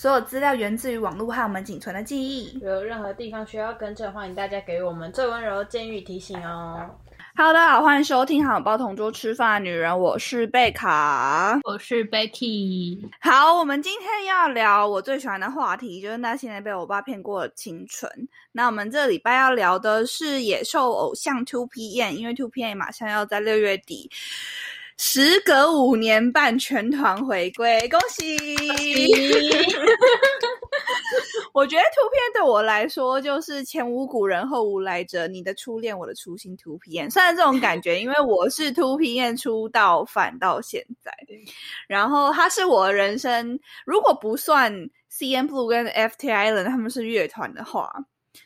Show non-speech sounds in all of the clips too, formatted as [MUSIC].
所有资料源自于网络和我们仅存的记忆。有任何地方需要更正，欢迎大家给我们最温柔的建议提醒哦。Hello，大家好，欢迎收听《好包同桌吃饭的女人》，我是贝卡，我是 Betty。好，我们今天要聊我最喜欢的话题，就是那些年被我爸骗过的青春。那我们这礼拜要聊的是野兽偶像 Two PM，因为 Two PM 马上要在六月底。时隔五年半全团回归，恭喜！[LAUGHS] 我觉得图片对我来说就是前无古人后无来者，你的初恋，我的初心。图片虽然这种感觉，因为我是图片出道反到现在，然后他是我人生，如果不算 C N Blue 跟 F T Island 他们是乐团的话，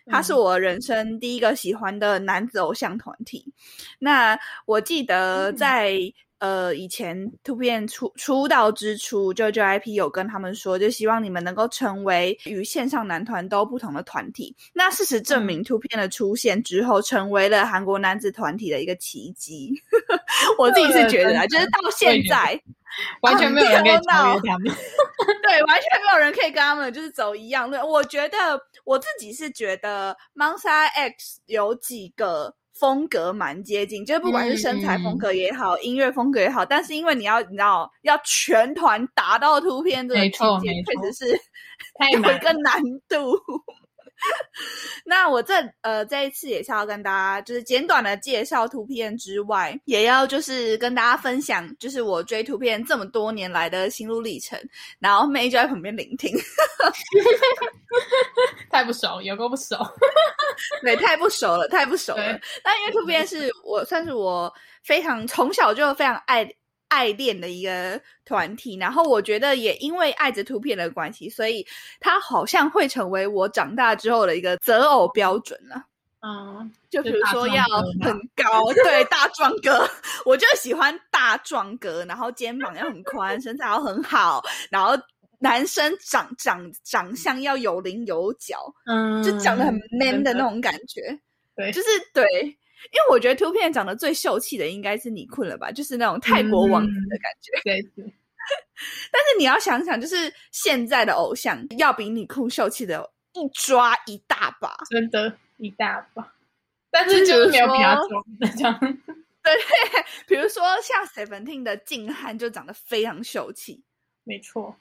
他是我人生第一个喜欢的男子偶像团体。那我记得在。呃，以前 Two PM 出出道之初，就 JYP 有跟他们说，就希望你们能够成为与线上男团都不同的团体。那事实证明，Two PM 的出现之后，成为了韩国男子团体的一个奇迹。[LAUGHS] 我自己是觉得啊，就是到现在 [LAUGHS] 完全没有人可以超越他们，[LAUGHS] 对，完全没有人可以跟他们就是走一样路。我觉得我自己是觉得 Monster X 有几个。风格蛮接近，就是不管是身材风格也好，音乐风格也好，但是因为你要你知道要全团达到图片这个境界，确实是有一个难度。[LAUGHS] 那我这呃这一次也是要跟大家就是简短的介绍图片之外，也要就是跟大家分享，就是我追图片这么多年来的心路历程，然后妹就在旁边聆听，[LAUGHS] 太不熟，有够不熟，[LAUGHS] 对，太不熟了，太不熟了。那因为图片是我算是我非常从小就非常爱。爱恋的一个团体，然后我觉得也因为爱着图片的关系，所以他好像会成为我长大之后的一个择偶标准了。嗯，就比如说要很高，对大壮哥，我就喜欢大壮哥，然后肩膀要很宽，身材要很好，然后男生长长长相要有棱有角，嗯，就长得很 man 的那种感觉，对，就是对。因为我觉得图片长得最秀气的应该是你困了吧，就是那种泰国王子的感觉。对，[LAUGHS] 但是你要想想，就是现在的偶像要比你酷秀气的一抓一大把，真的，一大把。但是就是没有比他壮这样。[LAUGHS] 对，比如说像 Seventeen 的静汉就长得非常秀气，没错。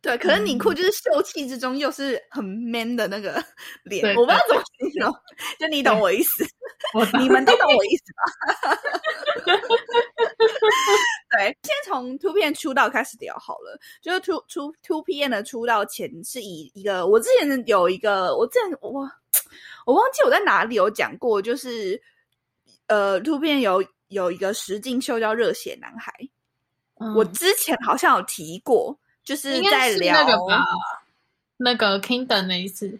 对，可是你酷就是秀气之中又是很 man 的那个 [LAUGHS] 脸，我不知道怎么形容，就你懂我意思，你们都懂我意思吧？[LAUGHS] 对，先从 Two PM 出道开始聊好了，就是 Two Two Two PM 的出道前是以一个，我之前有一个，我之前我我忘记我在哪里有讲过，就是呃 Two PM 有有一个实境秀叫《热血男孩》，我之前好像有提过。就是在聊那个吧，那个 Kingdom 那一次，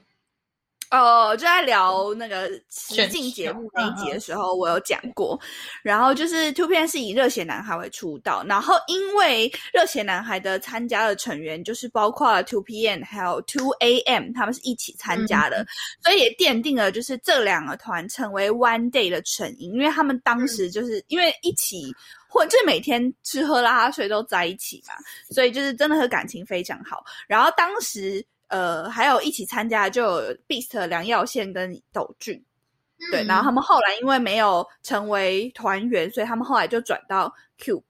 哦，就在聊那个实境节目那一集的时候，我有讲过。然后就是 Two P N 是以热血男孩为出道，然后因为热血男孩的参加的成员就是包括了 Two PM 还有 Two AM，他们是一起参加的，所以也奠定了就是这两个团成为 One Day 的成因，因为他们当时就是因为一起。或就每天吃喝拉撒睡都在一起嘛，所以就是真的和感情非常好。然后当时呃还有一起参加就有 Beast 梁耀宪跟斗俊，对，然后他们后来因为没有成为团员，所以他们后来就转到 Cube。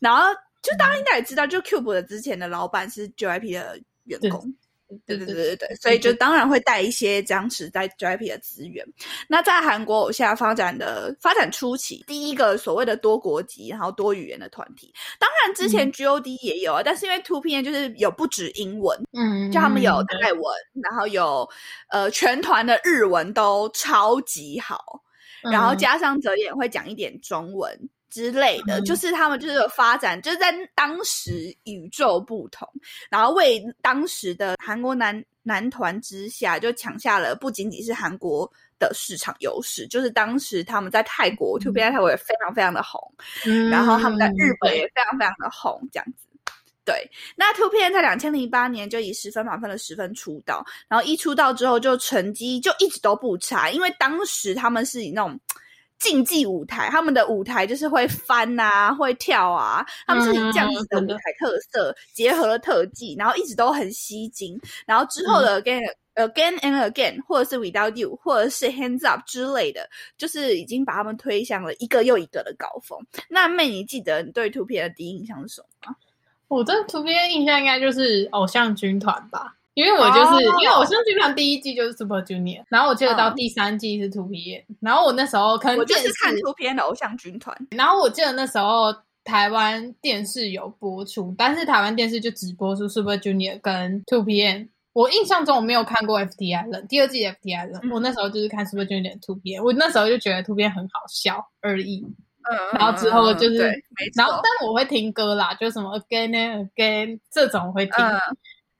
然后就大家应该也知道，就 Cube 的之前的老板是 JYP 的员工。对对对对对，所以就当然会带一些当时在 JYP 的资源。那在韩国偶像发展的发展初期，第一个所谓的多国籍然后多语言的团体，当然之前 GOD 也有啊，但是因为 Two PM 就是有不止英文，嗯，就他们有泰文，然后有呃全团的日文都超级好，然后。加上泽也会讲一点中文。之类的，就是他们就是有发展，就是在当时宇宙不同，然后为当时的韩国男男团之下，就抢下了不仅仅是韩国的市场优势，就是当时他们在泰国，Two PM 泰国也非常非常的红，然后他们在日本也非常非常的红，这样子。对，那 Two PM 在两千零八年就以十分满分的十分出道，然后一出道之后就成绩就一直都不差，因为当时他们是以那种。竞技舞台，他们的舞台就是会翻啊，会跳啊，他们是以这样子的舞台特色结合了特技，然后一直都很吸睛。然后之后的 again again and again，或者是 without you，或者是 hands up 之类的，就是已经把他们推向了一个又一个的高峰。那妹，你记得你对图片的第一印象是什么吗？我对图片印象应该就是偶像军团吧。因为我就是因为我像经常第一季就是 Super Junior，然后我记得到第三季是 Two P，然后我那时候可能我就是看 Two P 的偶像军团，然后我记得那时候台湾电视有播出，但是台湾电视就只播出 Super Junior 跟 Two P，我印象中我没有看过 F T I 了，第二季 F T I 了，我那时候就是看 Super Junior Two P，我那时候就觉得 Two P 很好笑而已，嗯，然后之后就是，然后但我会听歌啦，就什么 Again and Again 这种会听。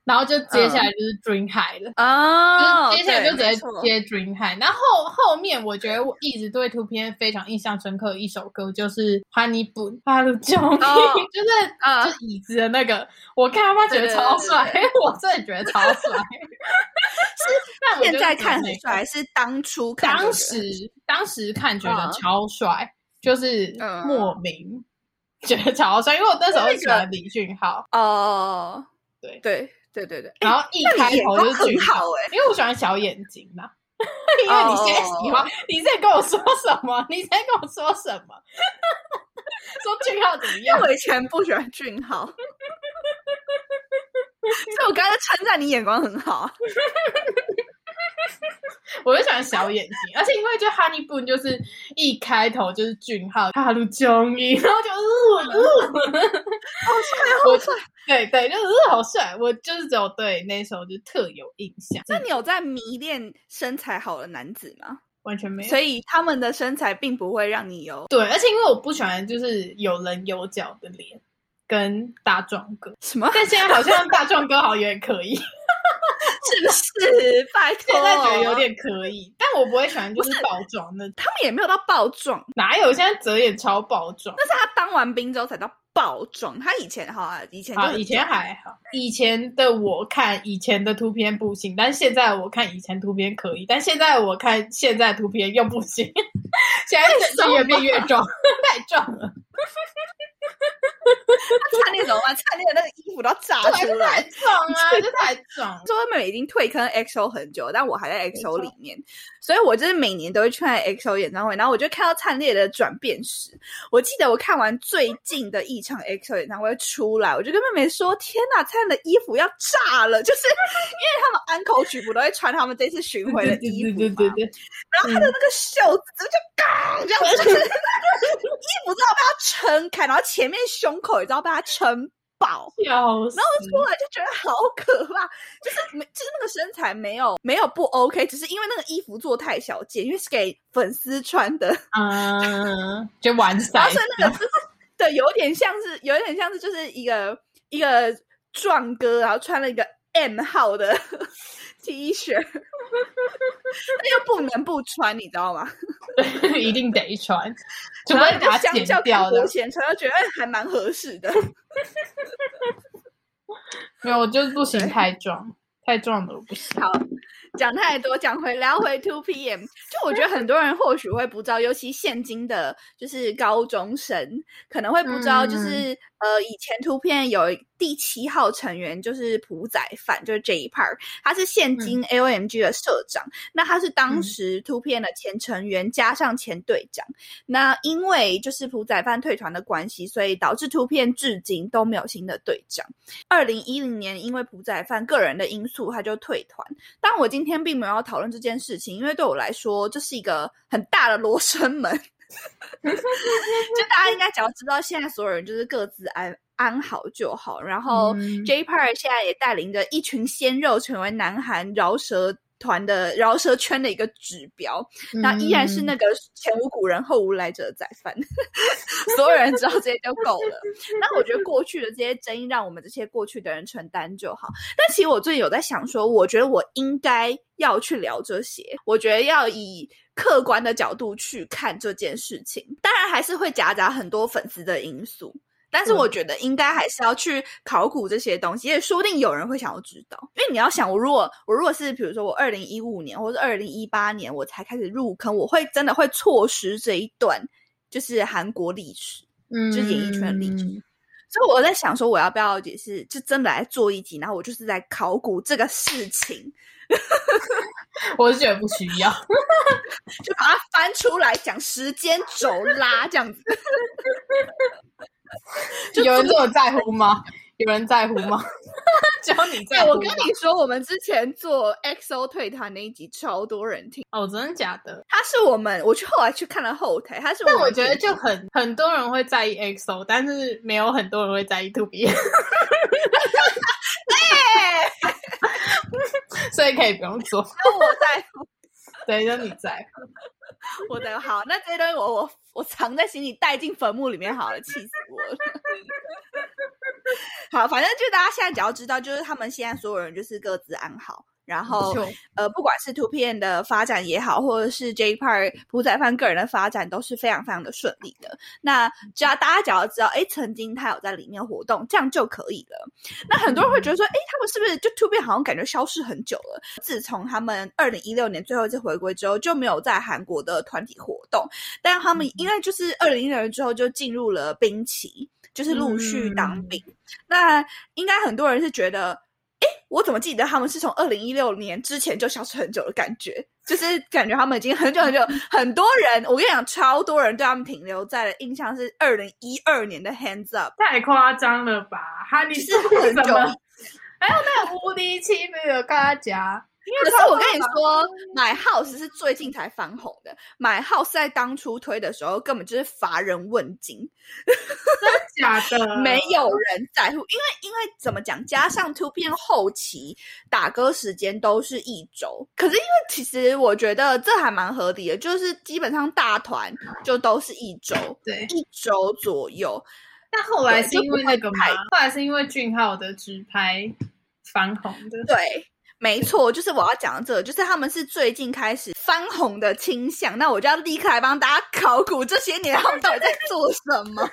然后就接下来就是 Dream High 了啊，就接下来就直接接 Dream High。然后后面我觉得我一直对图片非常印象深刻的一首歌就是 Honey Boo，他的救命，就是就椅子的那个，我看他妈觉得超帅，[LAUGHS] 我真的觉得超帅。[LAUGHS] 是现在看很帅，是当初看当时当时看觉得超帅，就是莫名觉得超帅，因为我那时候喜欢李俊浩。哦，对。对。对对对，然后一开头就是很好哎，因为我喜欢小眼睛嘛。[LAUGHS] 因为你现在喜欢，你在跟我说什么？你在跟我说什么？[LAUGHS] 说俊浩怎么样？我以前不喜欢俊浩，[LAUGHS] 所以我刚才称赞你眼光很好。我就喜欢小眼睛，而且因为就 Honey Boon 就是一开头就是俊浩哈鲁中音，然后就呃呃，好帅 [LAUGHS] 好帅，对对，就是好帅。我就是只有对那时候就特有印象。那你有在迷恋身材好的男子吗？完全没有，所以他们的身材并不会让你有对，而且因为我不喜欢就是有棱有角的脸跟大壮哥什么，但现在好像大壮哥好像也可以。是不是？拜托，现在觉得有点可以，但我不会喜欢就是暴装的。他们也没有到暴壮，哪有？现在泽也超暴壮，但是他当完兵之后才到暴壮。他以前哈，以前以前还好。以前的我看以前的图片不行，但现在我看以前图片可以，但现在我看现在图片又不行。[LAUGHS] 现在是越变越壮，[LAUGHS] 太壮了。[LAUGHS] 他灿烈怎么办？灿烈的那个衣服都要炸出来，太壮啊！[LAUGHS] 这太壮。说他们已经退坑 XO 很久，但我还在 XO 里面，所以我就是每年都会去看 XO 演唱会。然后我就看到灿烈的转变史。我记得我看完最近的一场 XO 演唱会出来，我就跟妹妹说：“天呐，灿烈的衣服要炸了！” [LAUGHS] 就是因为他们安口曲不都会穿他们这次巡回的衣服对对对对。然后他的那个袖子就嘎这样子，衣服知道被他撑开，然后前面胸口也知道被他撑爆，然后出来就觉得好可怕，就是没，就是那个身材没有没有不 OK，只是因为那个衣服做太小件，因为是给粉丝穿的，嗯，就完然后所以那个对，有点像是有点像是就是一个一个壮哥，然后穿了一个 M 号的 T 恤，那又不能不穿，你知道吗？[LAUGHS] 一定得穿，[LAUGHS] 然后就相较看国前穿，又觉得还蛮合适的。[LAUGHS] 没有，我就是不行，太壮，太壮的我不行。好，讲太多，讲回聊回 Two PM，就我觉得很多人或许会不知道，尤其现今的，就是高中生可能会不知道，就是呃，以前 Two PM 有。第七号成员就是朴宰范，就是这一 part，他是现今 L M G 的社长。那他是当时 Two P 的前成员加上前队长。那因为就是朴宰范退团的关系，所以导致 Two P 至今都没有新的队长。二零一零年，因为朴宰范个人的因素，他就退团。当我今天并没有要讨论这件事情，因为对我来说，这是一个很大的 [LAUGHS] 罗生门。就大家应该只要知道，现在所有人就是各自安。安好就好，然后 J Park 现在也带领着一群鲜肉成为南韩饶舌团的饶舌圈的一个指标，那依然是那个前无古人后无来者的宰范，所有人知道这些就够了。那我觉得过去的这些争议，让我们这些过去的人承担就好。但其实我最近有在想说，我觉得我应该要去聊这些，我觉得要以客观的角度去看这件事情，当然还是会夹杂很多粉丝的因素。但是我觉得应该还是要去考古这些东西，也说不定有人会想要知道。因为你要想，我如果我如果是比如说我二零一五年或者二零一八年我才开始入坑，我会真的会错失这一段就是韩国历史，嗯，就是演艺圈的历史。所以我在想说，我要不要也是就真的来做一集，然后我就是在考古这个事情。[LAUGHS] 我是觉得不需要，就把它翻出来讲时间轴拉这样子。[LAUGHS] [LAUGHS] 有人这么在乎吗？有人在乎吗？[LAUGHS] 只有你在乎。我跟你说，我们之前做 XO 退团那一集，超多人听哦，真的假的？他是我们，我去后来去看了后台，他是。但我觉得就很很多人会在意 XO，但是没有很多人会在意 To B。[LAUGHS] 所以可以不用做。那我在乎，对，就你在。[LAUGHS] 我的好，那这些东西我我我藏在心里，带进坟墓里面好了，气死我了。[LAUGHS] 好，反正就大家现在只要知道，就是他们现在所有人就是各自安好。然后，呃，不管是图片的发展也好，或者是这一块朴宰范个人的发展，都是非常非常的顺利的。那只要大家只要知道，哎，曾经他有在里面活动，这样就可以了。那很多人会觉得说，哎，他们是不是就图片好像感觉消失很久了？自从他们二零一六年最后一次回归之后，就没有在韩国的团体活动。但他们因为就是二零一六年之后就进入了兵期，就是陆续当兵。那应该很多人是觉得。哎，我怎么记得他们是从二零一六年之前就消失很久的感觉？就是感觉他们已经很久很久，[LAUGHS] 很多人，我跟你讲，超多人对他们停留在的印象是二零一二年的 Hands Up，太夸张了吧？哈，你是很久，[LAUGHS] 还有那个无敌七没有跟他讲。可是我跟你说，买 house 是最近才翻红的。买 house 在当初推的时候，根本就是乏人问津，真的 [LAUGHS] 假的？没有人在乎，因为因为怎么讲？加上 Two 片后期打歌时间都是一周，可是因为其实我觉得这还蛮合理的，就是基本上大团就都是一周，对，一周左右。但后来是因为那个吗？后来是因为俊浩的直拍翻红的，对。没错，就是我要讲的这个，就是他们是最近开始翻红的倾向。那我就要立刻来帮大家考古这些年他们到底在做什么。[LAUGHS]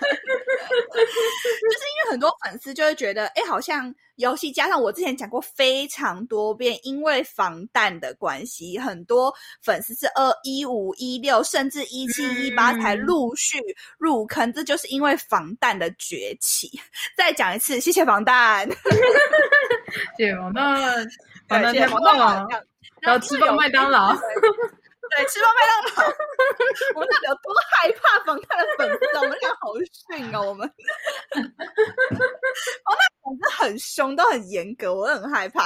就是因为很多粉丝就会觉得，哎，好像游戏加上我之前讲过非常多遍，因为防弹的关系，很多粉丝是二一五一六甚至一七一八才陆续入坑，这就是因为防弹的崛起。[LAUGHS] 再讲一次，谢谢防弹，谢谢防弹。反正太棒了，然后吃饭麦当劳，对，吃饭麦当劳。[LAUGHS] 我们到底有多害怕防弹的粉丝？我们俩好逊哦，我们。防弹粉丝很凶，都很严格，我很害怕。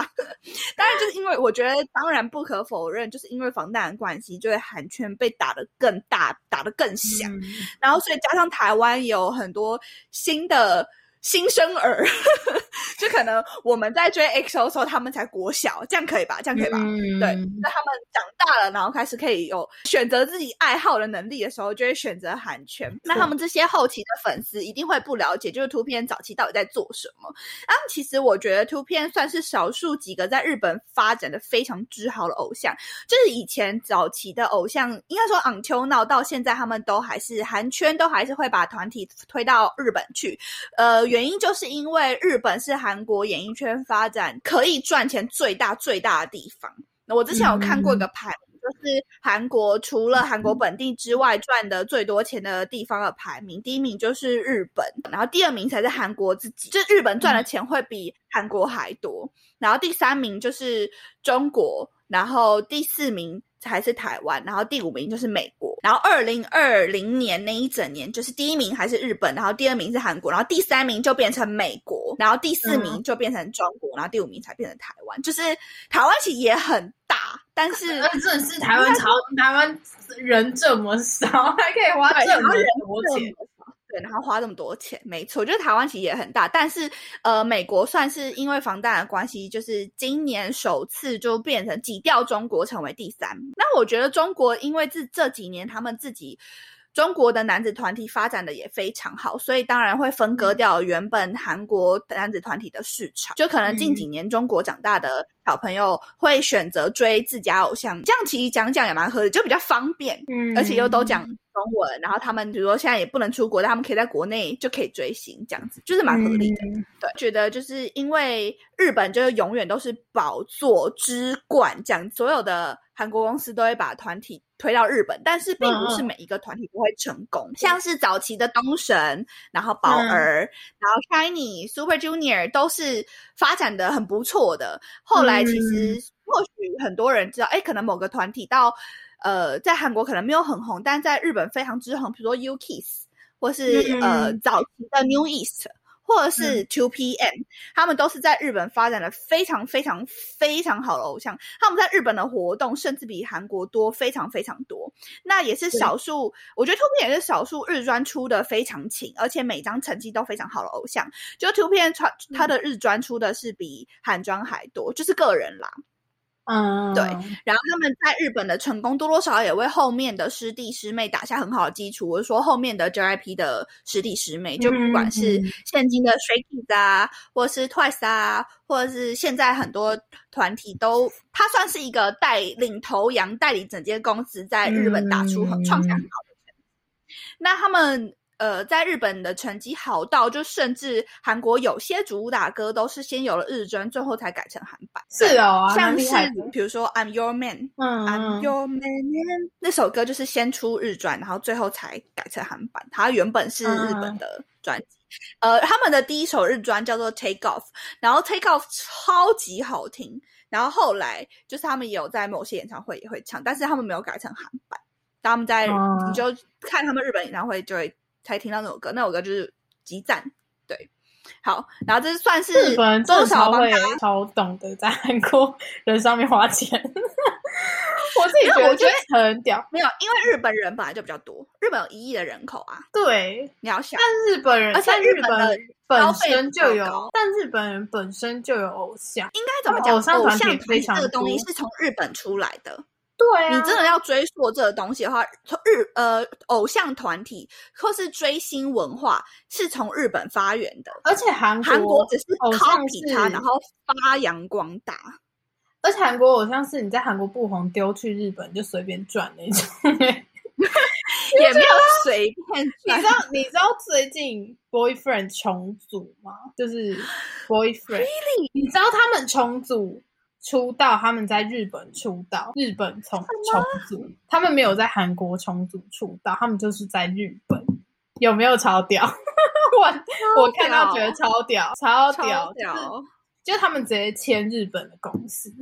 当然，就是因为我觉得，当然不可否认，就是因为防弹的关系，就会韩圈被打得更大，打得更响。然后，所以加上台湾有很多新的。新生儿，就可能我们在追 XO 的时候，他们才国小，这样可以吧？这样可以吧？对，那他们长大了，然后开始可以有选择自己爱好的能力的时候，就会选择韩圈。那他们这些后期的粉丝一定会不了解，就是图片早期到底在做什么。啊，其实我觉得图片算是少数几个在日本发展的非常之好的偶像，就是以前早期的偶像，应该说 On 秋闹到现在，他们都还是韩圈都还是会把团体推到日本去，呃。原因就是因为日本是韩国演艺圈发展可以赚钱最大最大的地方。那我之前有看过一个排名，就是韩国除了韩国本地之外赚的最多钱的地方的排名，第一名就是日本，然后第二名才是韩国自己，就日本赚的钱会比韩国还多，然后第三名就是中国，然后第四名。还是台湾，然后第五名就是美国，然后二零二零年那一整年，就是第一名还是日本，然后第二名是韩国，然后第三名就变成美国，然后第四名就变成中国，然后第五名才变成台湾。就是台湾其实也很大，但是真的是台湾超台湾人这么少，还可以花这么多钱。对，然后花这么多钱，没错，就是台湾其实也很大，但是呃，美国算是因为防弹的关系，就是今年首次就变成挤掉中国成为第三。那我觉得中国因为这这几年他们自己中国的男子团体发展的也非常好，所以当然会分割掉原本韩国男子团体的市场，就可能近几年中国长大的小朋友会选择追自家偶像，这样其实讲讲也蛮合理，就比较方便，嗯，而且又都讲。中文，然后他们比如说现在也不能出国，但他们可以在国内就可以追星，这样子就是蛮合理的。对，觉得就是因为日本就是永远都是宝座之冠，这样所有的韩国公司都会把团体推到日本，但是并不是每一个团体都会成功。像是早期的东神，然后宝儿，然后 Shiny、Super Junior 都是发展的很不错的。后来其实或许很多人知道，哎，可能某个团体到。呃，在韩国可能没有很红，但在日本非常之红。比如说 U Kiss，或是呃早期的 New East，或者是 Two PM，他们都是在日本发展的非常非常非常好的偶像。他们在日本的活动甚至比韩国多非常非常多。那也是少数，我觉得 Two PM 也是少数日专出的非常勤，而且每张成绩都非常好的偶像。就 Two PM 他他的日专出的是比韩专还多，就是个人啦。嗯，对，然后他们在日本的成功多多少少也为后面的师弟师妹打下很好的基础。我说后面的 JYP 的师弟师妹，就不管是现今的 Kids 啊，或者是 Twice 啊，或者是现在很多团体都，他算是一个带领头羊，带领整间公司在日本打出很创下很好的成绩。那他们。呃，在日本的成绩好到，就甚至韩国有些主打歌都是先有了日专，最后才改成韩版。是哦，像是比如说《I'm Your Man》，嗯，I'm Your Man，那首歌就是先出日专，然后最后才改成韩版。它原本是日本的专辑。呃，他们的第一首日专叫做《Take Off》，然后《Take Off》超级好听。然后后来就是他们也有在某些演唱会也会唱，但是他们没有改成韩版。他们在你就看他们日本演唱会就会。才听到那首歌，那首歌就是极赞，对，好，然后这算是日本人多少会超懂得在韩国人上面花钱，[LAUGHS] 我自己觉得觉得很屌，没有，因为日本人本来就比较多，日本有一亿的人口啊，对，你要想，但日本人，而且日本本身就有，但日本人本身就有偶像，应该怎么讲？偶像团体非常这个东西是从日本出来的。对，你真的要追溯这个东西的话，从日呃偶像团体或是追星文化是从日本发源的，而且韩韩国只是 copy 它，然后发扬光大。而且韩国偶像是你在韩国不红，丢去日本就随便赚那种，[LAUGHS] 也没有随便。你知道你知道最近 boyfriend 重组吗？就是 boyfriend，你知道他们重组？出道，他们在日本出道，日本重重组，他们没有在韩国重组出道，他们就是在日本，有没有超屌？[LAUGHS] 我我看到觉得超屌，超屌，就就他们直接签日本的公司，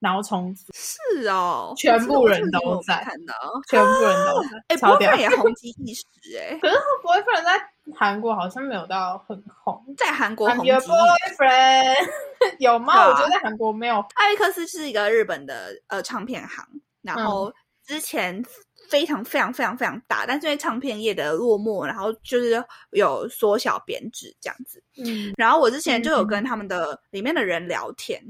然后重组，是哦，全部人都 [LAUGHS] 在看到，全部人都在，哎，超屌，也红极一时，哎，可是 boyfriend 在韩国好像没有到很红，在韩国红极 boyfriend。[LAUGHS] 有吗？我觉得在韩国没有。艾利克斯是一个日本的呃唱片行，然后之前非常非常非常非常大，但是因为唱片业的落寞，然后就是有缩小编制这样子。嗯，然后我之前就有跟他们的里面的人聊天，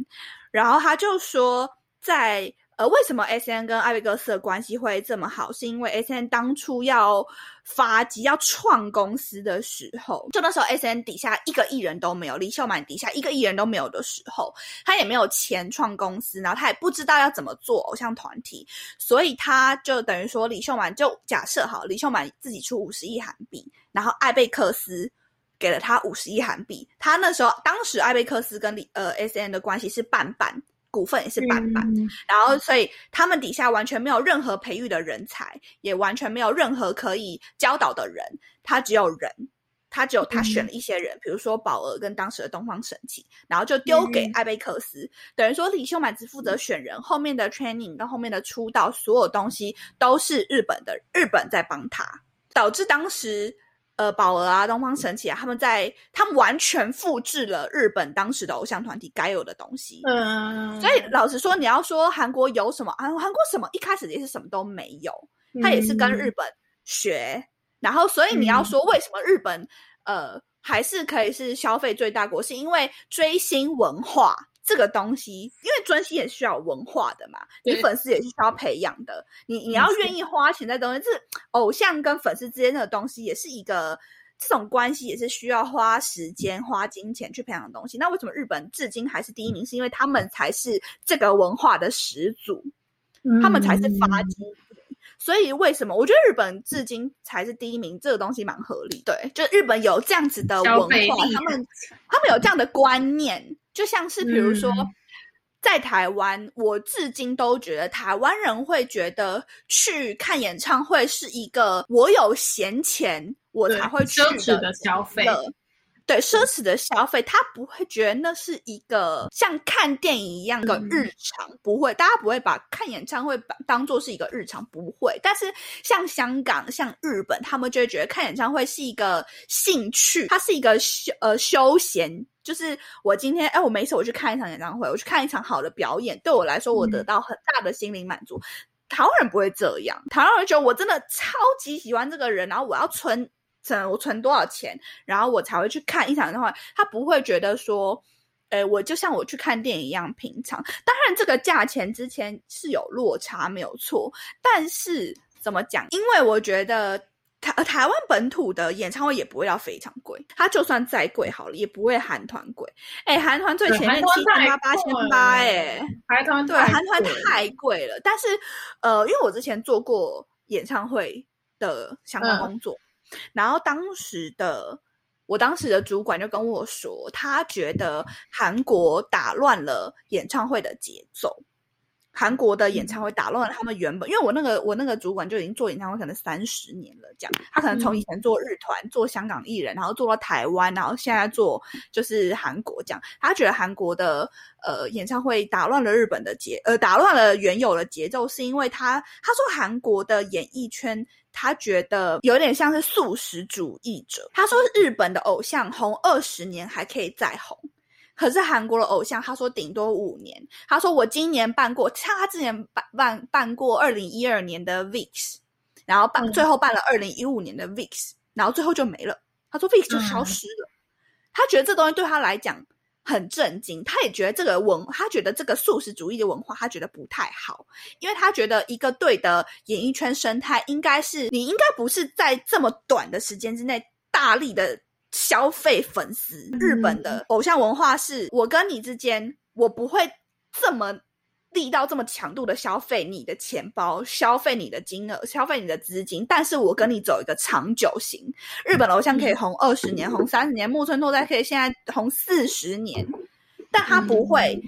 然后他就说在。呃，为什么 S N 跟艾维克斯的关系会这么好？是因为 S N 当初要发迹、要创公司的时候，就那时候 S N 底下一个艺人都没有，李秀满底下一个艺人都没有的时候，他也没有钱创公司，然后他也不知道要怎么做偶像团体，所以他就等于说，李秀满就假设好，李秀满自己出五十亿韩币，然后艾贝克斯给了他五十亿韩币，他那时候当时艾贝克斯跟李呃 S N 的关系是半半。股份也是半半，然后所以他们底下完全没有任何培育的人才，也完全没有任何可以教导的人，他只有人，他只有他选了一些人，比如说宝儿跟当时的东方神起，然后就丢给艾贝克斯，等于说李秀满只负责选人，后面的 training 跟后面的出道所有东西都是日本的日本在帮他，导致当时。呃，宝儿啊，东方神起啊，他们在他们完全复制了日本当时的偶像团体该有的东西。嗯，所以老实说，你要说韩国有什么，韩韩国什么一开始也是什么都没有，他也是跟日本学。然后，所以你要说为什么日本呃还是可以是消费最大国，是因为追星文化。这个东西，因为专心也需要文化的嘛，你粉丝也是需要培养的。你你要愿意花钱在东西，这偶像跟粉丝之间的东西，也是一个这种关系，也是需要花时间、花金钱去培养的东西。那为什么日本至今还是第一名？是因为他们才是这个文化的始祖，他们才是发基。所以为什么我觉得日本至今才是第一名？这个东西蛮合理。对，就日本有这样子的文化，他们他们有这样的观念，就像是比如说。在台湾，我至今都觉得台湾人会觉得去看演唱会是一个我有闲钱我才会去的消费。对奢侈的消费，他不会觉得那是一个像看电影一样的日常，不会，大家不会把看演唱会当做是一个日常，不会。但是像香港、像日本，他们就会觉得看演唱会是一个兴趣，它是一个休呃休闲。就是我今天哎，我没事，我去看一场演唱会，我去看一场好的表演，对我来说，我得到很大的心灵满足。台湾人不会这样，台湾人觉得我真的超级喜欢这个人，然后我要存。存我存多少钱，然后我才会去看一场演唱会。他不会觉得说，诶，我就像我去看电影一样平常。当然，这个价钱之前是有落差，没有错。但是怎么讲？因为我觉得台台湾本土的演唱会也不会要非常贵，它就算再贵好了，也不会韩团贵。哎，韩团最前面七千八、八千八，哎，韩团对韩团太贵了。但是呃，因为我之前做过演唱会的相关工作。然后当时的我当时的主管就跟我说，他觉得韩国打乱了演唱会的节奏。韩国的演唱会打乱了他们原本，因为我那个我那个主管就已经做演唱会可能三十年了，这样他可能从以前做日团、做香港艺人，然后做到台湾，然后现在做就是韩国这样。他觉得韩国的呃演唱会打乱了日本的节，呃打乱了原有的节奏，是因为他他说韩国的演艺圈。他觉得有点像是素食主义者。他说日本的偶像红二十年还可以再红，可是韩国的偶像他说顶多五年。他说我今年办过，像他之前办办办过二零一二年的 VIX，然后办最后办了二零一五年的 VIX，然后最后就没了。他说 VIX 就消失了。他觉得这东西对他来讲。很震惊，他也觉得这个文，他觉得这个素食主义的文化，他觉得不太好，因为他觉得一个对的演艺圈生态，应该是你应该不是在这么短的时间之内大力的消费粉丝。日本的偶像文化是，我跟你之间，我不会这么。力到这么强度的消费你的钱包，消费你的金额，消费你的资金，但是我跟你走一个长久型。日本偶像可以红二十年，红三十年，木村拓哉可以现在红四十年，但他不会，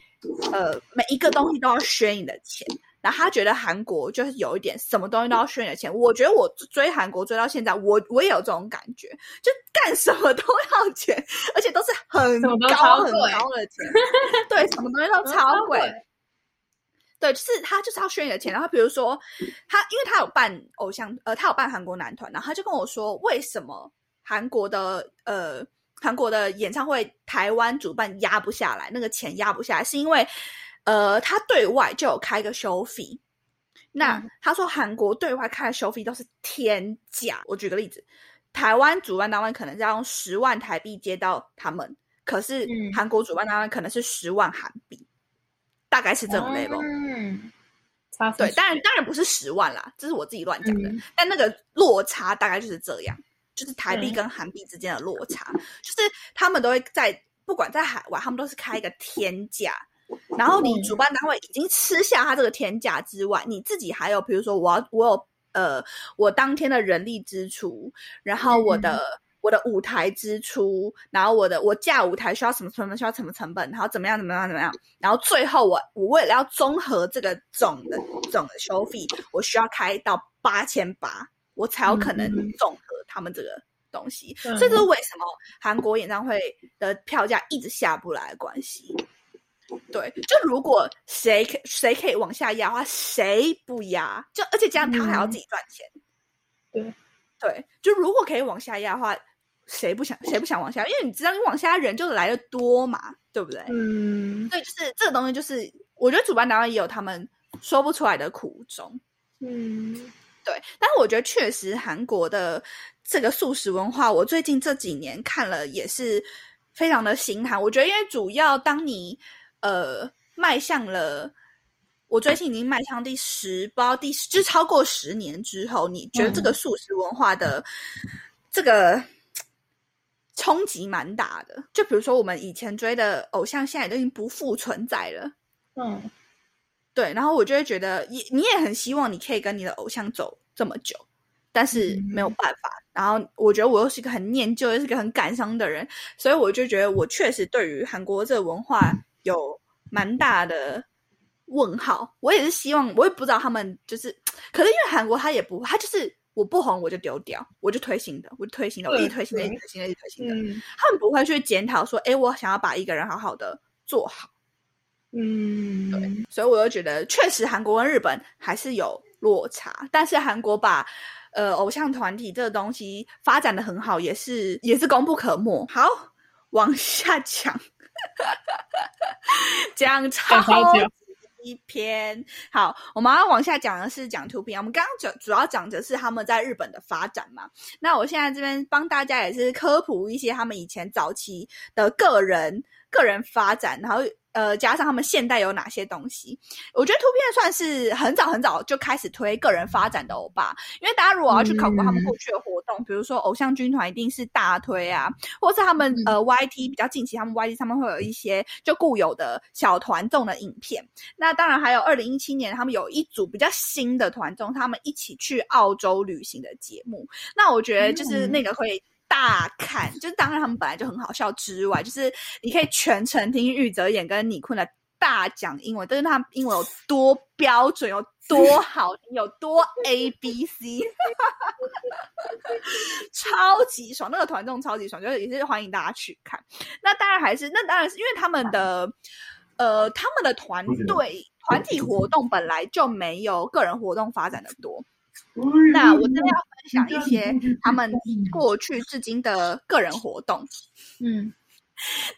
呃，每一个东西都要削你的钱。然后他觉得韩国就是有一点什么东西都要削你的钱。我觉得我追韩国追到现在，我我也有这种感觉，就干什么都要钱，而且都是很高很高的钱，对，什么东西都超贵。对，就是他就是要削你的钱。然后比如说他，因为他有办偶像，呃，他有办韩国男团，然后他就跟我说，为什么韩国的呃韩国的演唱会台湾主办压不下来，那个钱压不下来，是因为呃他对外就有开个收费。那他说韩国对外开的收费都是天价。我举个例子，台湾主办单位可能是要用十万台币接到他们，可是韩国主办单位可能是十万韩币。大概是这种 level，嗯，对，当然当然不是十万啦，这是我自己乱讲的。但那个落差大概就是这样，就是台币跟韩币之间的落差，就是他们都会在不管在海外，他们都是开一个天价，然后你主办单位已经吃下他这个天价之外，你自己还有比如说我要我有呃我当天的人力支出，然后我的。我的舞台支出，然后我的我架舞台需要什么成本，需要什么成本，然后怎么样怎么样怎么样，然后最后我我为了要综合这个总的总的收费，我需要开到八千八，我才有可能综合他们这个东西。所以这是为什么韩国演唱会的票价一直下不来的关系。对，就如果谁可谁可以往下压的话，谁不压？就而且这样他还要自己赚钱。对对，就如果可以往下压的话。谁不想谁不想往下？因为你知道，你往下人就来的多嘛，对不对？嗯，对，就是这个东西，就是我觉得主办单位也有他们说不出来的苦衷。嗯，对。但是我觉得确实韩国的这个素食文化，我最近这几年看了也是非常的心寒。我觉得，因为主要当你呃迈向了，我最近已经迈向第十包第十，就超过十年之后，你觉得这个素食文化的这个。冲击蛮大的，就比如说我们以前追的偶像，现在都已经不复存在了。嗯，对，然后我就会觉得，也你也很希望你可以跟你的偶像走这么久，但是没有办法。然后我觉得我又是一个很念旧，又是一个很感伤的人，所以我就觉得我确实对于韩国这个文化有蛮大的问号。我也是希望，我也不知道他们就是，可是因为韩国他也不，他就是我不红我就丢掉，我就推新的，我就推新的，我一直推新的，一直推新的，一直推新的。他们不会去检讨说，哎，我想要把一个人好好的做好。嗯，对，所以我就觉得确实韩国跟日本还是有落差，但是韩国把呃偶像团体这个东西发展的很好，也是也是功不可没。好，往下讲，[LAUGHS] 讲超一篇。好，我们要往下讲的是讲图片。我们刚刚主主要讲的是他们在日本的发展嘛。那我现在这边帮大家也是科普一些他们以前早期的个人个人发展，然后。呃，加上他们现代有哪些东西？我觉得图片算是很早很早就开始推个人发展的欧巴，因为大家如果要去考古他们过去的活动，比如说偶像军团一定是大推啊，或是他们呃 YT 比较近期，他们 YT 上面会有一些就固有的小团众的影片。那当然还有二零一七年他们有一组比较新的团众，他们一起去澳洲旅行的节目。那我觉得就是那个会。大看，[LAUGHS] 就是当然他们本来就很好笑之外，就是你可以全程听玉泽演跟李坤的大讲英文，但是他英文有多标准，有多好听，[LAUGHS] 有多 A B C，[LAUGHS] 超级爽，那个团众超级爽，就是也是欢迎大家去看。那当然还是，那当然是因为他们的呃，他们的团队团体活动本来就没有个人活动发展的多。那我这边要分享一些他们过去至今的个人活动。嗯，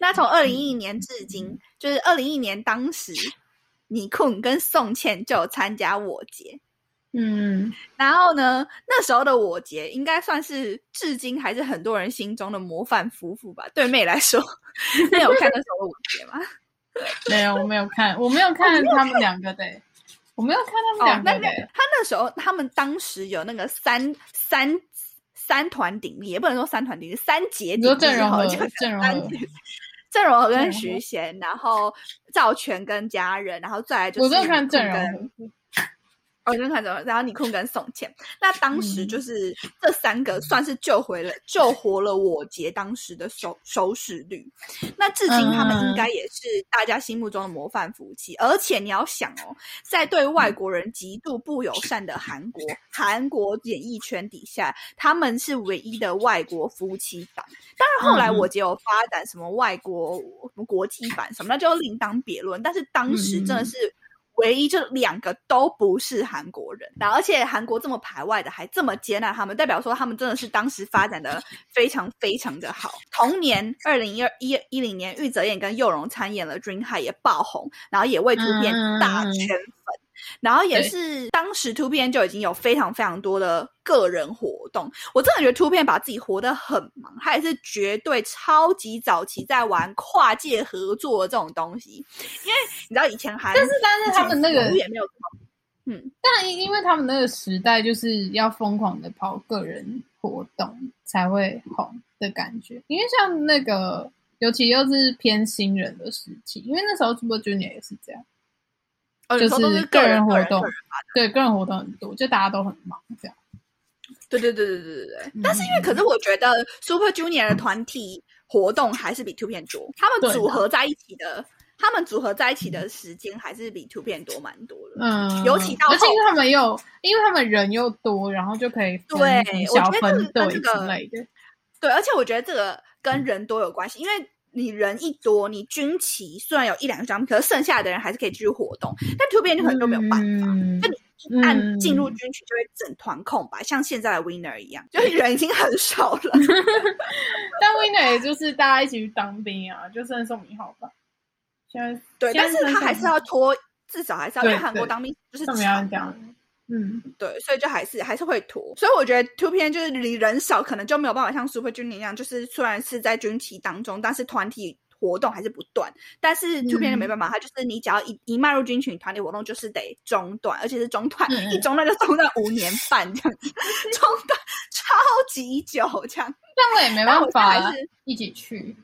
那从二零一一年至今，就是二零一一年当时，尼坤跟宋茜就参加我节。嗯，然后呢，那时候的我节应该算是至今还是很多人心中的模范夫妇吧？对妹来说，你有看那时候的我节吗？没有，我没有看，我没有看他们两个的。我没有看他们两个。他那时候，他们当时有那个三三三团鼎立，也不能说三团鼎立，三杰鼎立。阵容和阵容和郑容和跟徐贤，然后赵全跟家人，然后再来就是我看郑容。我就看着，然后你空跟宋茜，那当时就是这三个算是救回了、救活了我姐当时的收收视率。那至今他们应该也是大家心目中的模范夫妻。而且你要想哦，在对外国人极度不友善的韩国，韩国演艺圈底下，他们是唯一的外国夫妻档。当然后来我姐有发展什么外国什么国际版什么，那就另当别论。但是当时真的是。唯一就两个都不是韩国人，然后而且韩国这么排外的还这么接纳他们，代表说他们真的是当时发展的非常非常的好。同年二零一二一一零年，玉泽演跟佑荣参演了《Dream High》也爆红，然后也为图片大圈粉。然后也是当时 Two P 就已经有非常非常多的个人活动，我真的觉得 Two P 把自己活得很忙，他也是绝对超级早期在玩跨界合作这种东西。因为你知道以前还，但是但是他们那个也没有，嗯，但因为他们那个时代就是要疯狂的跑个人活动才会红的感觉。因为像那个，尤其又是偏新人的时期，因为那时候 Super Junior 也是这样。就是个人活动，对个人活动很多，就大家都很忙这样。对对对对对对对。但是因为，可是我觉得 Super Junior 的团体活动还是比 Two 片多。他们组合在一起的，他们组合在一起的时间还是比 Two 片多蛮多的。嗯，尤其到而且他们又，因为他们人又多，然后就可以对小分队之类的。对，而且我觉得这个跟人多有关系，因为。你人一多，你军旗虽然有一两张，可是剩下的人还是可以继续活动。但突变就可能都没有办法，就你一按进入军区就会整团空白，像现在的 Winner 一样，就是人已经很少了。[LAUGHS] 但 Winner 也就是大家一起去当兵啊，就剩宋明浩吧。现在对，但是他还是要拖，至少还是要在韩国当兵，就是怎么样讲。嗯，对，所以就还是还是会拖，所以我觉得 Two P 就是你人少，可能就没有办法像 Super Junior 一样，就是虽然是在军旗当中，但是团体活动还是不断。但是 Two 就没办法，他就是你只要一一迈入军群，团体活动就是得中断，而且是中断，一中断就中断五年半这样子，[LAUGHS] 中断超级久这样。但我也没办法一起去，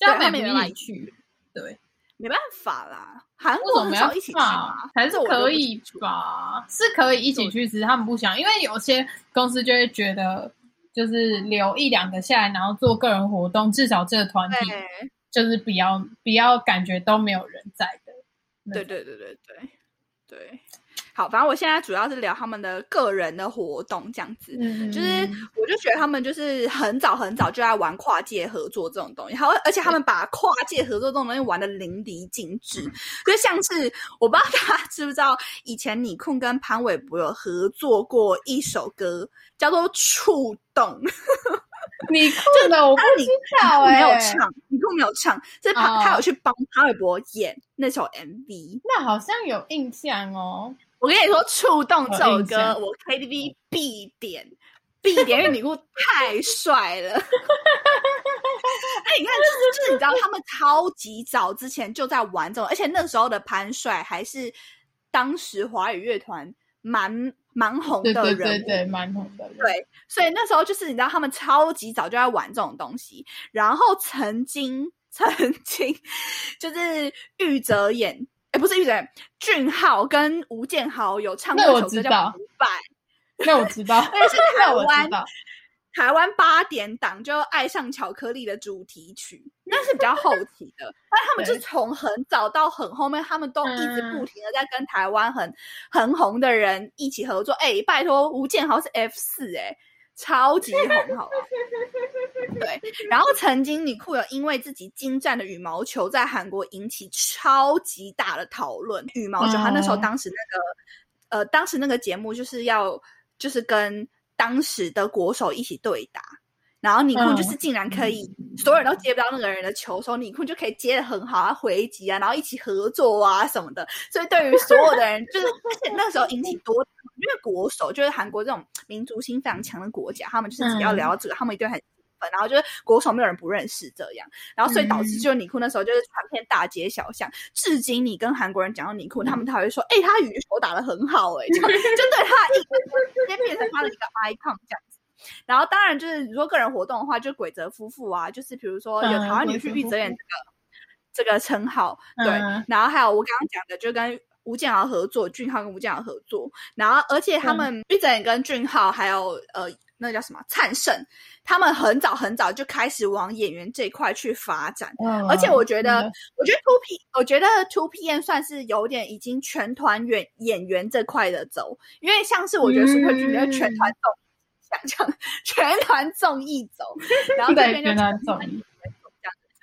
他们没办法去，对。没办法啦，韩为什么要一起嘛，还是可以吧？是可以一起去，只是他们不想，因为有些公司就会觉得，就是留一两个下来，然后做个人活动，至少这个团体就是比较比较感觉都没有人在的。对对对对对对。好，反正我现在主要是聊他们的个人的活动，这样子。嗯，就是我就觉得他们就是很早很早就在玩跨界合作这种东西，还有而且他们把跨界合作这种东西玩的淋漓尽致，就像是我不知道大家知不知道，以前你坤跟潘玮柏有合作过一首歌，叫做《触动》，你酷的我不知道哎、没有唱，你坤没有唱，是他、哦他有去帮潘玮柏演那首 MV。那好像有印象哦。我跟你说，《触动》这首歌，我 KTV 必点，必点，因为李顾太帅了。[LAUGHS] 哎，你看，就是就是，你知道他们超级早之前就在玩这种，而且那时候的潘帅还是当时华语乐团蛮蛮红的人对，对对，蛮红的人。对，所以那时候就是你知道，他们超级早就在玩这种东西，然后曾经曾经 [LAUGHS] 就是玉泽演，哎，不是玉泽，俊浩跟吴建豪有唱过一首歌叫五百》，[LAUGHS] 那我知道，[LAUGHS] 那是台湾。台湾八点档就《爱上巧克力》的主题曲，那是比较后期的。[LAUGHS] 但他们就对从很早到很后面，他们都一直嗯不停的在跟台湾很很红的人一起合作。哎、拜托，吴建豪是 F 四哎，超级红，好吧？对。然后曾经李库有因为自己精湛的羽毛球在韩国引起超级大的讨论。羽毛球，他那时候嗯当时那个呃，当时那个节目就是要就是跟当时的国手一起对打，然后尼库就是竟然可以、所有人都接不到那个人的球的时候，尼坤就可以接的很好啊，回击啊，然后一起合作啊什么的。所以对于所有的人，就是而且那时候引起多，因为国手就是韩国这种民族性非常强的国家，他们就是只要聊到这个，他们一定很然后就是国手没有人不认识这样，然后所以导致就是尼库那时候就是传遍大街小巷，至今你跟韩国人讲到尼库，他们才会说，哎、他羽球打得很好、哎，就 [LAUGHS] 就对他一直接变成他的一个 icon 这样子。然后当然就是如果个人活动的话，就鬼泽夫妇啊，就是比如说有嗯台湾女婿玉泽演妇这个、这个称号，对，嗯。然后还有我刚刚讲的，就跟吴建豪合作，俊浩跟吴建豪合作，然后而且他们玉泽演跟俊浩还有呃那个叫什么灿盛，他们很早很早就开始往演员这一块去发展。嗯而且我觉得我觉得 Two P，我觉得 Two P N 算是有点已经全团演演员这块的走，因为像是我觉得 Super Junior 嗯全团综想讲全团综艺走，[LAUGHS] 然后这对边就全团综艺。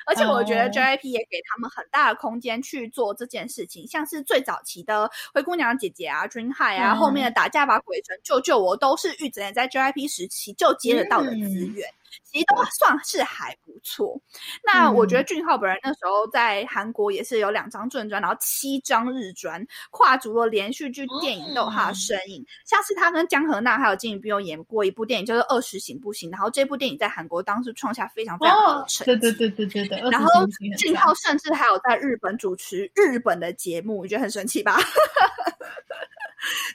而且我觉得哦。JYP 也给他们很大的空间去做这件事情，像是最早期的灰姑娘姐姐啊、Dream High 啊，嗯后面的打架吧鬼神救救我，都是玉泽也在 JYP 时期就接得到的资嗯。源。其实都算是还不错。那我觉得嗯俊浩本人那时候在韩国也是有两张正专，然后七张日专，跨足了连续剧、电影都有他的身影。像是他跟江河娜还有金宇彬有演过一部电影，叫做《二十行不行》，然后这部电影在韩国当时创下非常非常好哦的，成绩。对对对对对对，然后20星星很赞俊浩甚至还有在日本主持日本的节目，你觉得很神奇吧？[LAUGHS]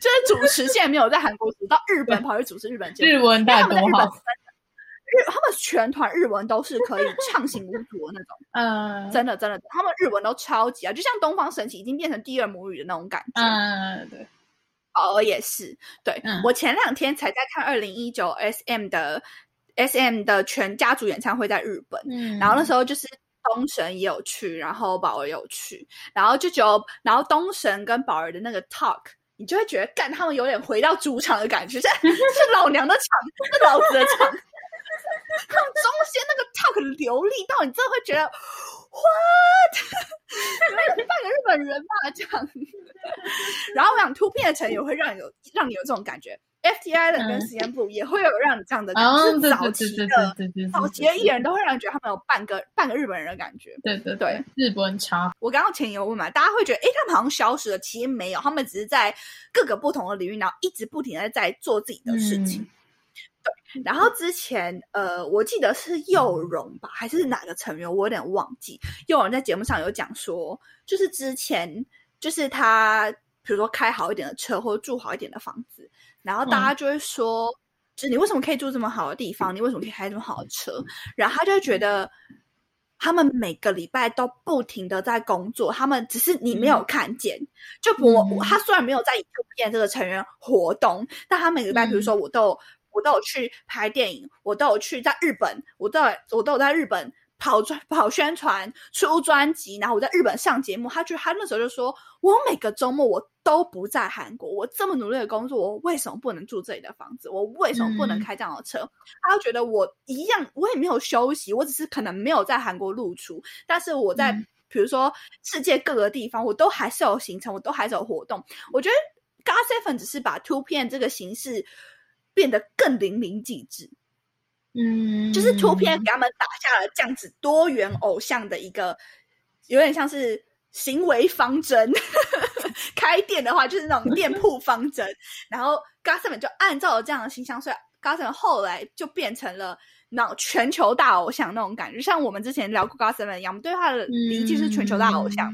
就是主持，现在没有在韩国主持，到日本跑去主持日本节目，日文到因为他们在日本底多好？日他们全团日文都是可以畅行无阻的那种，嗯真的真的，他们日文都超级啊，就像东方神起已经变成第二母语的那种感觉。嗯，对，宝儿也是，对、嗯我前两天才在看二零一九 S M 的 S M 的全家族演唱会在日本，嗯，然后那时候就是东神也有去，然后宝儿也有去，然后就只有然后东神跟宝儿的那个 talk。你就会觉得，干他们有点回到主场的感觉，[LAUGHS] 这这是老娘的场，是老子的场。他们中间那个 talk 流利到你真的会觉得，what？半个日本人吧这样。然后我想突片的成也会让你有让你有这种感觉，FTI 的跟嗯 CN Blue 也会有让你这样的感觉，哦，是早期的早期的艺人都会让你觉得他们有半个半个日本人的感觉。对对对，日本差，我刚刚前有问嘛，大家会觉得，哎，他们好像消失了，其实没有，他们只是在各个不同的领域，然后一直不停的在做自己的事情。然后之前呃，我记得是佑荣吧，还是哪个成员，我有点忘记。佑荣在节目上有讲说，就是之前就是他，比如说开好一点的车，或者住好一点的房子，然后大家就会说，就是你为什么可以住这么好的地方？你为什么可以开这么好的车？然后他就会觉得。他们每个礼拜都不停的在工作，他们只是你没有看见。就我他虽然没有在 YouTube 这个成员活动，但他每个礼拜，比如说我都有我都有去拍电影，我都有去在日本，我都有我都有在日本。跑专跑宣传出专辑，然后我在日本上节目。他就他那时候就说：“我每个周末我都不在韩国，我这么努力的工作，我为什么不能住这里的房子？我为什么不能开这样的车？”他就觉得我一样，我也没有休息，我只是可能没有在韩国露出，但是我在比如说世界各个地方，我都还是有行程，我都还是有活动。我觉得 Gas Seven 只是把 Two 片这个形式变得更淋漓尽致。嗯，就是图片给他们打下了这样子多元偶像的一个，有点像是行为方针。[LAUGHS] 开店的话，就是那种店铺方针。然后 Gasman 就按照了这样的形象，所以 Gasman 后来就变成了那种全球大偶像那种感觉。像我们之前聊过 Gasman 一样，我们对他的理解是全球大偶像。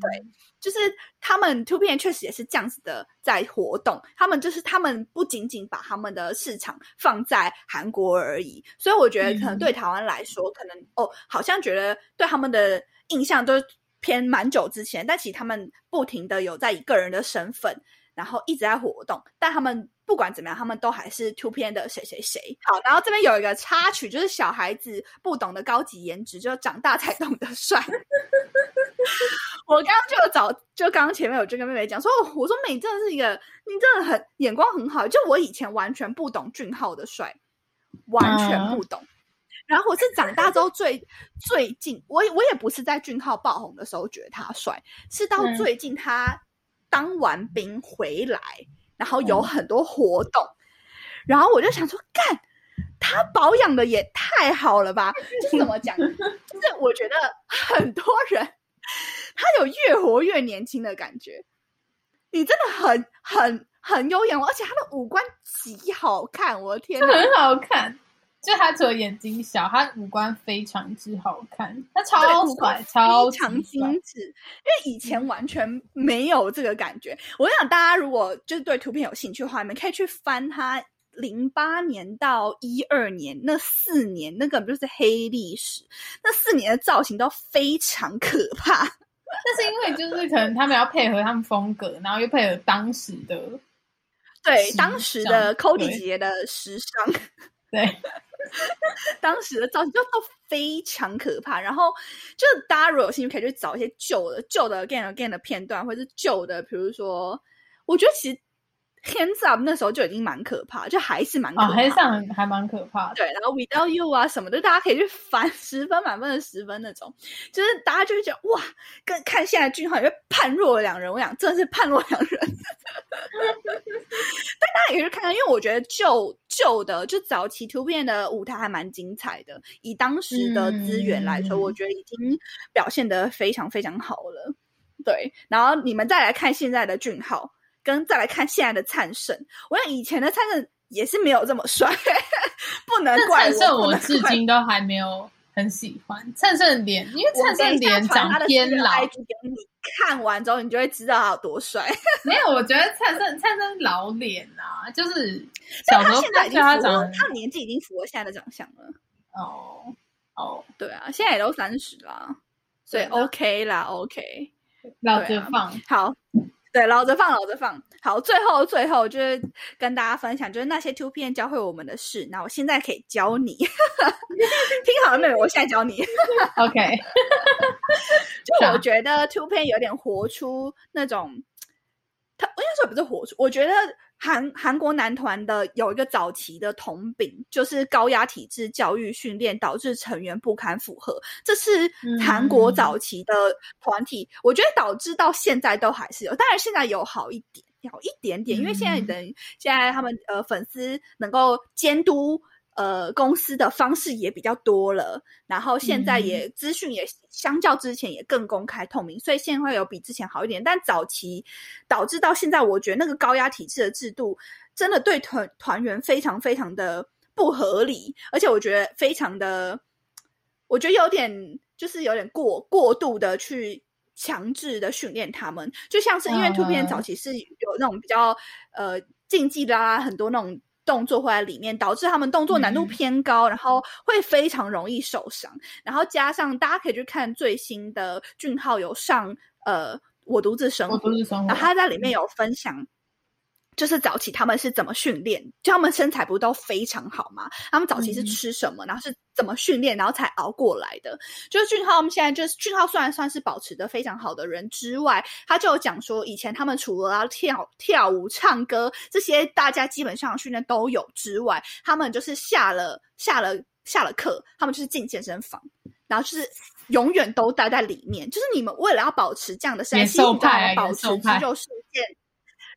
对。就是他们 Two P 确实也是这样子的在活动，他们就是他们不仅仅把他们的市场放在韩国而已，所以我觉得可能对台湾来说，可能哦，好像觉得对他们的印象都偏蛮久之前，但其实他们不停的有在以个人的身份，然后一直在活动，但他们不管怎么样，他们都还是 Two P 的谁谁谁。好，然后这边有一个插曲，就是小孩子不懂得高级颜值，就长大才懂得帅。[LAUGHS] 我刚刚就找就刚刚前面有就跟妹妹讲说，我说美真的是一个，你真的很眼光很好。就我以前完全不懂俊浩的帅，完全不懂。然后我是长大之后最最近，我我也不是在俊浩爆红的时候觉得他帅，是到最近他当完兵回来，然后有很多活动，然后我就想说，干他保养的也太好了吧？[LAUGHS] 就是怎么讲？[LAUGHS] 就是我觉得很多人。他有越活越年轻的感觉，你真的很很很优雅，而且他的五官极好看，我的天，很好看。就他除了眼睛小，他五官非常之好看，他超帅，超强精致。因为以前完全没有这个感觉。我想大家如果就是对图片有兴趣的话，你们可以去翻他。零八年到一二年那四年，那个就是黑历史。那四年的造型都非常可怕。[LAUGHS] 那是因为就是可能他们要配合他们风格，然后又配合当时的，对当时的 Cody 姐的时尚，[LAUGHS] 对 [LAUGHS] 当时的造型就都非常可怕。然后就大家如果有兴趣，可以去找一些旧的旧的 Again Again 的片段，或者是旧的，比如说，我觉得其实。Hands up，那时候就已经蛮可怕，就还是蛮可怕。Hands up 还蛮可怕的。对，然后 Without You 啊什么的，大家可以去翻十分满分的十分那种，就是大家就会觉得哇，跟看现在俊浩，就判若两人。我想真的是判若两人。[LAUGHS] 但大家也可以看看，因为我觉得旧旧的就早期图片的舞台还蛮精彩的，以当时的资源来说，我觉得已经表现的非常非常好了。对，然后你们再来看现在的俊浩。跟再来看现在的灿盛，我想以前的灿盛也是没有这么帅，[LAUGHS] 不能怪我。我至今都还没有很喜欢灿盛脸，因为灿盛脸长偏老。你看完之后，你就会知道他有多帅。[LAUGHS] 没有，我觉得灿盛灿盛老脸啊，就是小时候看他长，他年纪已经符合现在的长相了。哦哦，对啊，现在也都三十了，所以 OK 啦，OK，老着放好。对，老着放，老着放。好，最后最后就是跟大家分享，就是那些 Two 片教会我们的事。那我现在可以教你，[LAUGHS] 听好了，没有，我现在教你。[LAUGHS] OK，[LAUGHS] 就我觉得 Two 片有点活出那种，他应该说不是活出，我觉得。韩韩国男团的有一个早期的同病，就是高压体制教育训练导致成员不堪负荷，这是韩国早期的团体，我觉得导致到现在都还是有，当然现在有好一点，好一点点，因为现在等现在他们呃粉丝能够监督。呃，公司的方式也比较多了，然后现在也资讯也相较之前也更公开透明，所以现在会有比之前好一点。但早期导致到现在，我觉得那个高压体制的制度真的对团团员非常非常的不合理，而且我觉得非常的，我觉得有点就是有点过过度的去强制的训练他们，就像是因为突变早期是有那种比较呃竞技啦，很多那种。动作会在里面，导致他们动作难度偏高，然后会非常容易受伤。然后加上大家可以去看最新的俊浩有上呃我独自生活，然后他在里面有分享。就是早期他们是怎么训练？就他们身材不都非常好吗？他们早期是吃什么？然后是怎么训练？然后才熬过来的？就是俊浩，他们现在就是俊浩，虽然算是保持的非常好的人之外，他就有讲说，以前他们除了要跳跳舞、唱歌这些，大家基本上训练都有之外，他们就是下了下了下了课，他们就是进健身房，然后就是永远都待在里面。就是你们为了要保持这样的身材，保持肌肉是一件。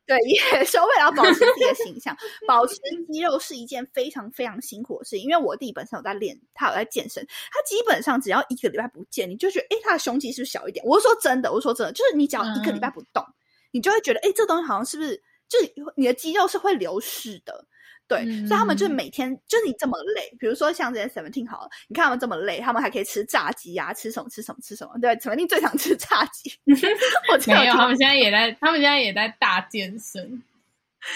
对，[LAUGHS] 也是为了要保持自己的形象，保持肌肉是一件非常非常辛苦的事情。因为我弟本身有在练，他有在健身，他基本上只要一个礼拜不见，你就觉得，哎，他的胸肌是不是小一点？我是说真的，我是说真的，就是你只要一个礼拜不动，你就会觉得，哎，这东西好像是不是，就是你的肌肉是会流失的。对，所以他们就是每天就是你这么累，比如说像这些 Seventeen 好了，你看他们这么累，他们还可以吃炸鸡呀，吃什么吃什么吃什么。对，Seventeen 最想吃炸鸡。[LAUGHS] 没有，他们现在也在，他们现在也在大健身。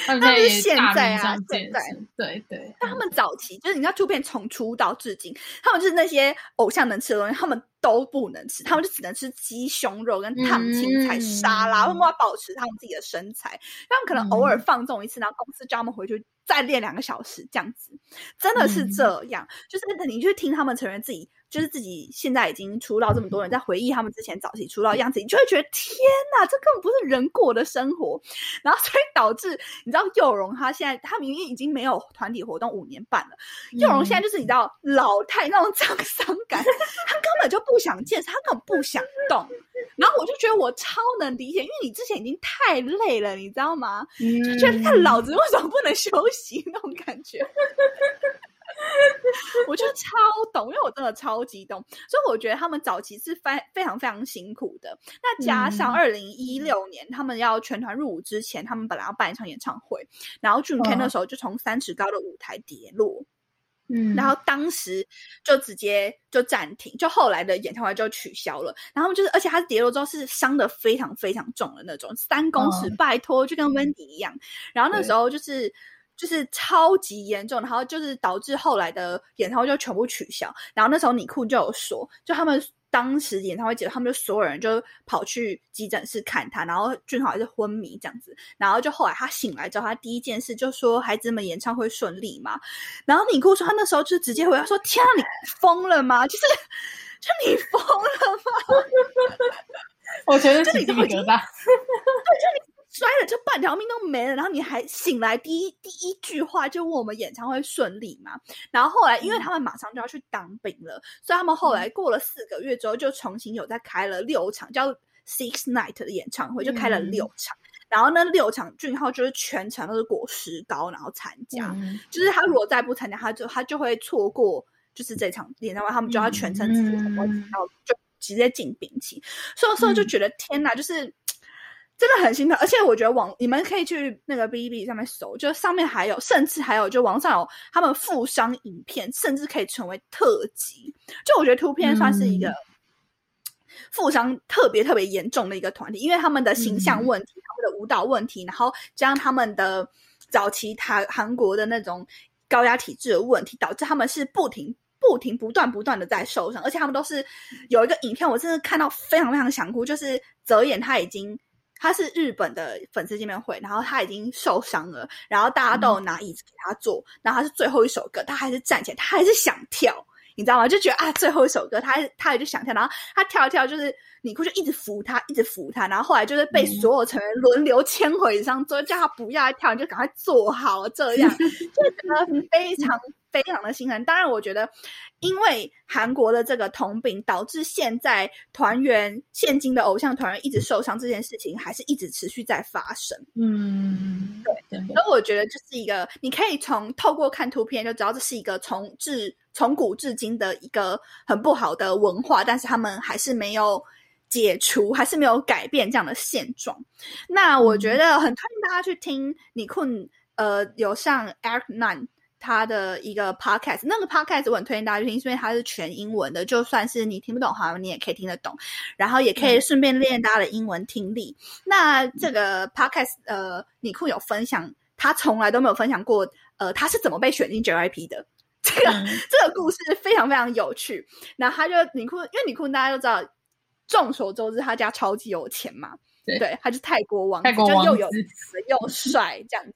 他们是现在啊，现在对对。但他们早期就是你知道，图片从出道至今，他们就是那些偶像能吃的东西，他们都不能吃，他们就只能吃鸡胸肉跟烫青菜沙拉，为了保持他们自己的身材。他们可能偶尔放纵一次，然后公司叫他们回去。再练两个小时，这样子真的是这样。就是你去听他们承认自己，就是自己现在已经出道这么多人，在回忆他们之前早期出道的样子，你就会觉得天哪，这根本不是人过的生活。然后所以导致你知道，佑荣他现在他明明已经没有团体活动五年半了，佑荣现在就是你知道老态那种沧桑感，他根本就不想健身，他根本不想动。然后我就觉得我超能理解，因为你之前已经太累了，你知道吗？就觉得看老子为什么不能休息那种感觉。[LAUGHS] 我就超懂，因为我真的超激动，所以我觉得他们早期是非非常非常辛苦的。那加上二零一六年他们要全团入伍之前，他们本来要办一场演唱会，然后俊凯那时候就从三尺高的舞台跌落。嗯，然后当时就直接就暂停，就后来的演唱会就取消了。然后就是，而且他跌落之后是伤的非常非常重的那种，三公尺，拜托，就跟温迪一样。然后那时候就是就是超级严重，然后就是导致后来的演唱会就全部取消。然后那时候尼库就有说，就他们。当时演唱会结束，他们就所有人就跑去急诊室看他，然后俊豪还是昏迷这样子，然后就后来他醒来之后，他第一件事就说：“孩子们演唱会顺利吗？”然后你跟我说他那时候就直接回答说：“天啊，你疯了吗？就是 [LAUGHS] 就你疯了吗？” [LAUGHS] 我觉得是这么疙瘩。对，就半条命都没了，然后你还醒来，第一第一句话就问我们演唱会顺利吗？然后后来因为他们马上就要去当兵了，所以他们后来过了四个月之后，就重新有在开了六场叫 Six Night 的演唱会，就开了六场。然后那六场俊浩就是全程都是裹石膏，然后参加，就是他如果再不参加，他就他就会错过就是这场演唱会，他们就要全程自己然后就直接进兵器。所以说就觉得天哪，就是。真的很心疼，而且我觉得网你们可以去那个 B B 上面搜，就上面还有，甚至还有，就网上有他们负伤影片，甚至可以成为特辑。就我觉得 Two 片算是一个负伤特别特别严重的一个团体，因为他们的形象问题、他们的舞蹈问题，然后加上他们的早期台韩国的那种高压体制的问题，导致他们是不停、不停、不断、不断的在受伤，而且他们都是有一个影片，我真的看到非常非常想哭，就是泽演他已经。他是日本的粉丝见面会，然后他已经受伤了，然后大家都拿椅子给他坐，然后他是最后一首歌，他还是站起来，他还是想跳，你知道吗？就觉得啊，最后一首歌，他他也就想跳，然后他跳一跳，就是你哭就一直扶他，一直扶他，然后后来就是被所有成员轮流牵回上坐，叫他不要再跳，你就赶快坐好，这样 [LAUGHS] 就觉得非常。非常的心疼。当然，我觉得，因为韩国的这个同病，导致现在团员现今的偶像团员一直受伤这件事情，还是一直持续在发生。嗯，对。所以我觉得这是一个，你可以从透过看图片就知道，这是一个从至从古至今的一个很不好的文化，但是他们还是没有解除，还是没有改变这样的现状。那我觉得很推荐大家去听你困，呃，有上 Eric Nine。他的一个 podcast，那个 podcast 我很推荐大家去听，因为它是全英文的，就算是你听不懂，好像你也可以听得懂，然后也可以顺便练大家的英文听力。那这个 podcast，呃，你库有分享，他从来都没有分享过呃，他是怎么被选进 JYP 的。这个这个故事非常非常有趣。然后他就你库，因为你库大家都知道，众所周知他家超级有钱嘛，对，他就泰国王，泰国王又有又帅这样子，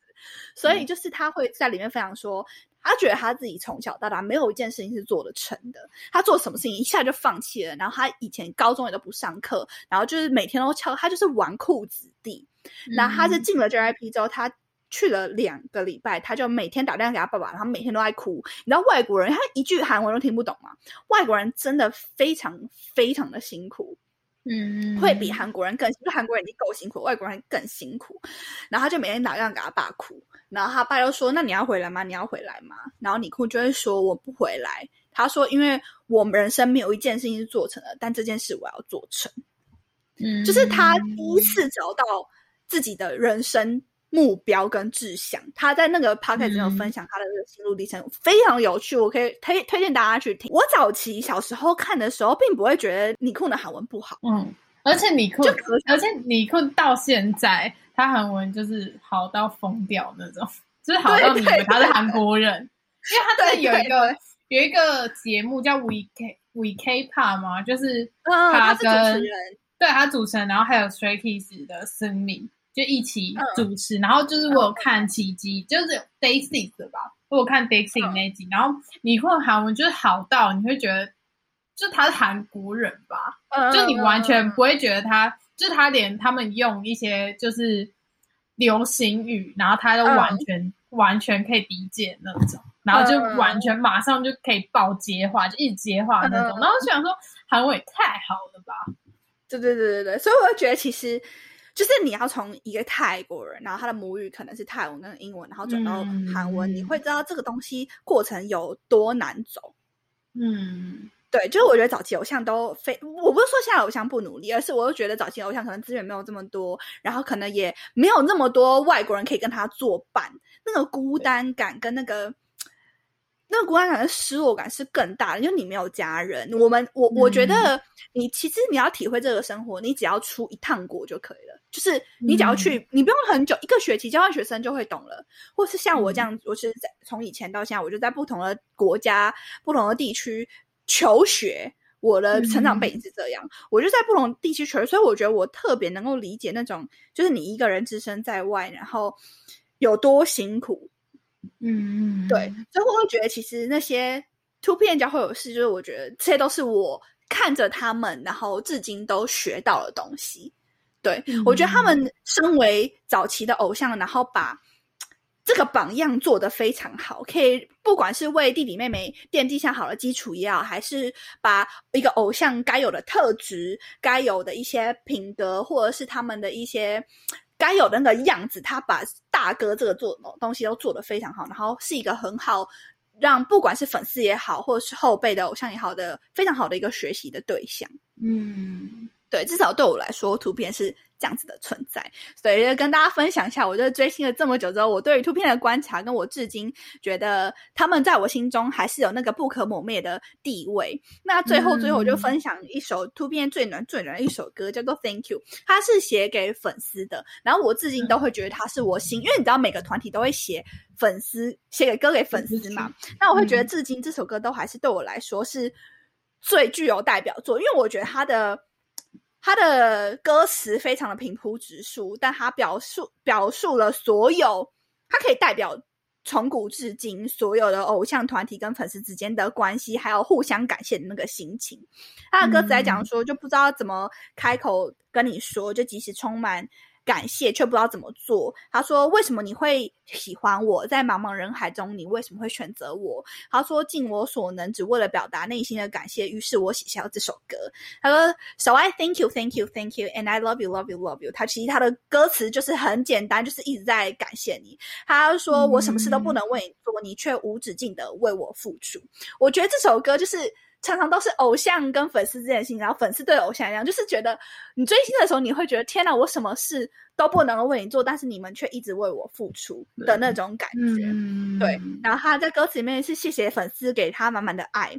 所以就是他会在里面分享说，他觉得他自己从小到大没有一件事情是做得成的，他做什么事情一下就放弃了。然后他以前高中也都不上课，然后就是每天都翘，他就是纨绔子弟。然后他是进了 JIP 之后，他。去了两个礼拜，他就每天打电话给他爸爸，然后每天都在哭。你知道外国人他一句韩文都听不懂吗？外国人真的非常非常的辛苦，嗯，会比韩国人更，就韩国人已经够辛苦，外国人更辛苦。然后他就每天打电话给他爸哭，然后他爸就说：“那你要回来吗？你要回来吗？”然后你哭就会说：“我不回来。”他说：“因为我们人生没有一件事情是做成的，但这件事我要做成。”嗯，就是他第一次找到自己的人生。目标跟志向，他在那个 p o c k e t 里有分享他的这个心路历程，非常有趣，我可以推推荐大家去听。我早期小时候看的时候，并不会觉得尼库的韩文不好，嗯，而且尼库，而且尼库到现在，他韩文就是好到疯掉那种，就是好到你以为他是韩国人，因为他真的有一个有一个节目叫 We K We K p a 嘛，就是他跟对他主持人，然后还有 Stray Kids 的生命。就一起主持，然后就是我有看奇迹，就是 Daisy 的吧，我有看 Daisy 那集，然后你会韩文就是好到你会觉得，就他是韩国人吧，就你完全不会觉得他，就他连他们用一些就是流行语，然后他都完全完全可以理解那种，然后就完全马上就可以爆接话，就一直接话那种，然后就想说韩文也太好了吧，对对对对对，所以我就觉得其实。就是你要从一个泰国人，然后他的母语可能是泰文跟英文，然后转到韩文，你会知道这个东西过程有多难走。嗯，对，就是我觉得早期偶像都非，我不是说现在偶像不努力，而是我又觉得早期偶像可能资源没有这么多，然后可能也没有那么多外国人可以跟他作伴，那个孤单感跟那个。那个孤单感的失落感是更大的，因为你没有家人。我们，我我觉得，你其实你要体会这个生活，你只要出一趟国就可以了。就是你只要去，你不用很久，一个学期交换学生就会懂了。或是像我这样，我是在从以前到现在，我就在不同的国家、不同的地区求学。我的成长背景是这样，我就在不同地区求学，所以我觉得我特别能够理解那种，就是你一个人置身在外，然后有多辛苦。嗯嗯，对，所以我会觉得其实那些图片家会有事，就是我觉得这些都是我看着他们，然后至今都学到的东西。对我觉得他们身为早期的偶像，然后把这个榜样做得非常好，可以不管是为弟弟妹妹奠定下好的基础也好，还是把一个偶像该有的特质、该有的一些品德，或者是他们的一些。该有的那个样子，他把大哥这个做东西都做得非常好，然后是一个很好让不管是粉丝也好，或者是后辈的偶像也好的非常好的一个学习的对象。嗯，对，至少对我来说，图片是。这样子的存在，所以就跟大家分享一下，我就追星了这么久之后，我对于 Two 片的观察，跟我至今觉得他们在我心中还是有那个不可磨灭的地位。那最后最后，我就分享一首 Two 片最暖最暖的一首歌，叫做《Thank You》，它是写给粉丝的。然后我至今都会觉得它是我心，因为你知道每个团体都会写粉丝写给歌给粉丝嘛。那我会觉得至今这首歌都还是对我来说是最具有代表作，因为我觉得它的。他的歌词非常的平铺直述，但他表述表述了所有，他可以代表从古至今所有的偶像团体跟粉丝之间的关系，还有互相感谢的那个心情。他的歌词在讲说，就不知道怎么开口跟你说，就即使充满。感谢却不知道怎么做。他说：“为什么你会喜欢我？在茫茫人海中，你为什么会选择我？”他说：“尽我所能，只为了表达内心的感谢。”于是我写下了这首歌。他说：“So I thank you, thank you, thank you, and I love you, love you, love you。”他其实他的歌词就是很简单，就是一直在感谢你。他说：“我什么事都不能为你做，你却无止境的为我付出。”我觉得这首歌就是。常常都是偶像跟粉丝之间的心，然后粉丝对偶像一样，就是觉得你追星的时候，你会觉得天哪，我什么事都不能为你做，但是你们却一直为我付出的那种感觉。对，然后他在歌词里面是谢谢粉丝给他满满的爱，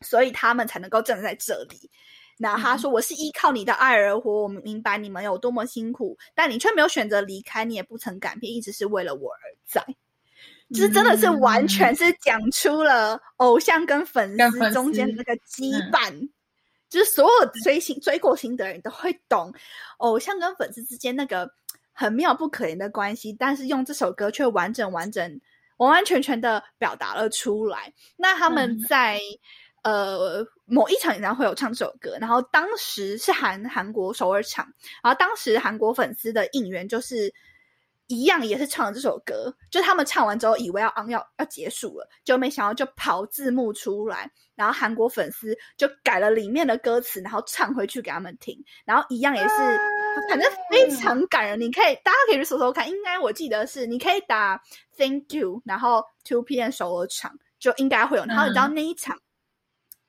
所以他们才能够站在这里。然后他说：“我是依靠你的爱而活，我明白你们有多么辛苦，但你却没有选择离开，你也不曾改变，一直是为了我而在。”就是真的是完全是讲出了偶像跟粉丝丝中间的那个羁绊，就是所有追星追过星的人都会懂偶像跟粉丝之间那个很妙不可言的关系，但是用这首歌却完整完整完完全全的表达了出来。那他们嗯。在、呃某一场演唱会有唱这首歌，然后当时是韩韩国首尔场，然后当时韩国粉丝的应援就是一样，也是唱了这首歌，就他们唱完之后以为要 on 要要结束了，就没想到就跑字幕出来，然后韩国粉丝就改了里面的歌词，然后唱回去给他们听，然后一样也是，反正非常感人。你可以大家可以去搜搜看，应该我记得是你可以打 Thank you，然后 Two P N 首尔场就应该会有，然后你知道那一场。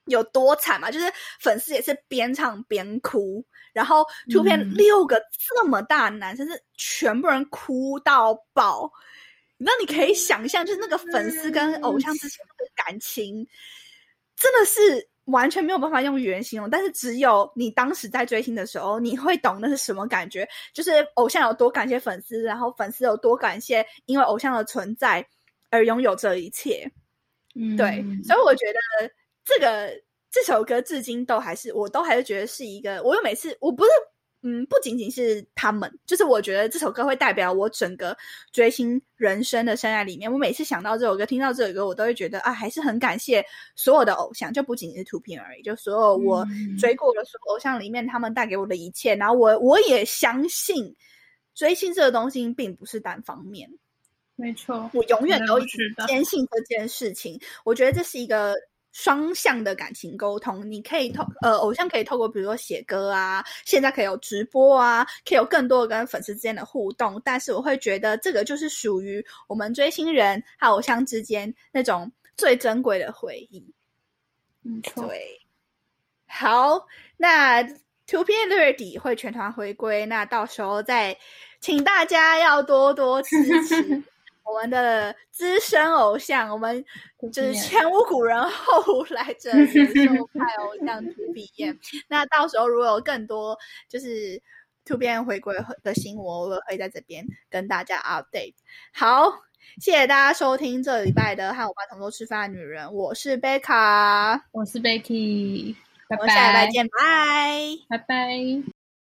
有多惨嘛？就是粉丝也是边唱边哭，然后图片嗯六个这么大的男生是全部人哭到爆。那你可以想象，就是那个粉丝跟偶像之间的感情，真的是完全没有办法用语言形容。但是只有你当时在追星的时候，你会懂那是什么感觉，就是偶像有多感谢粉丝，然后粉丝有多感谢因为偶像的存在而拥有这一切。嗯对，所以我觉得这个这首歌至今都还是，我都还是觉得是一个，我又每次我不是，嗯，不仅仅是他们，就是我觉得这首歌会代表我整个追星人生的生涯里面，我每次想到这首歌，听到这首歌，我都会觉得啊，还是很感谢所有的偶像，就不仅仅是图片而已，就所有我嗯追过的所有偶像里面，他们带给我的一切，然后我我也相信追星这个东西并不是单方面。没错，我永远都坚信这件事情。我觉得这是一个双向的感情沟通。你可以透呃，偶像可以透过比如说写歌啊，现在可以有直播啊，可以有更多的跟粉丝之间的互动。但是我会觉得这个就是属于我们追星人和偶像之间那种最珍贵的回忆。没错，对，好，那 Two P 六月底会全团回归，那到时候再请大家要多多支持 [LAUGHS] 我们的资深偶像，我们就是前无古人后无来者的秀派偶像 Two P [LAUGHS] 那到时候如果有更多就是 Two P 回归的新闻，我会在这边跟大家 update。好。谢谢大家收听这礼拜的和我爸同桌吃饭的女人，我是贝卡，我是 Becky，拜我们下礼拜拜，见，拜。拜拜。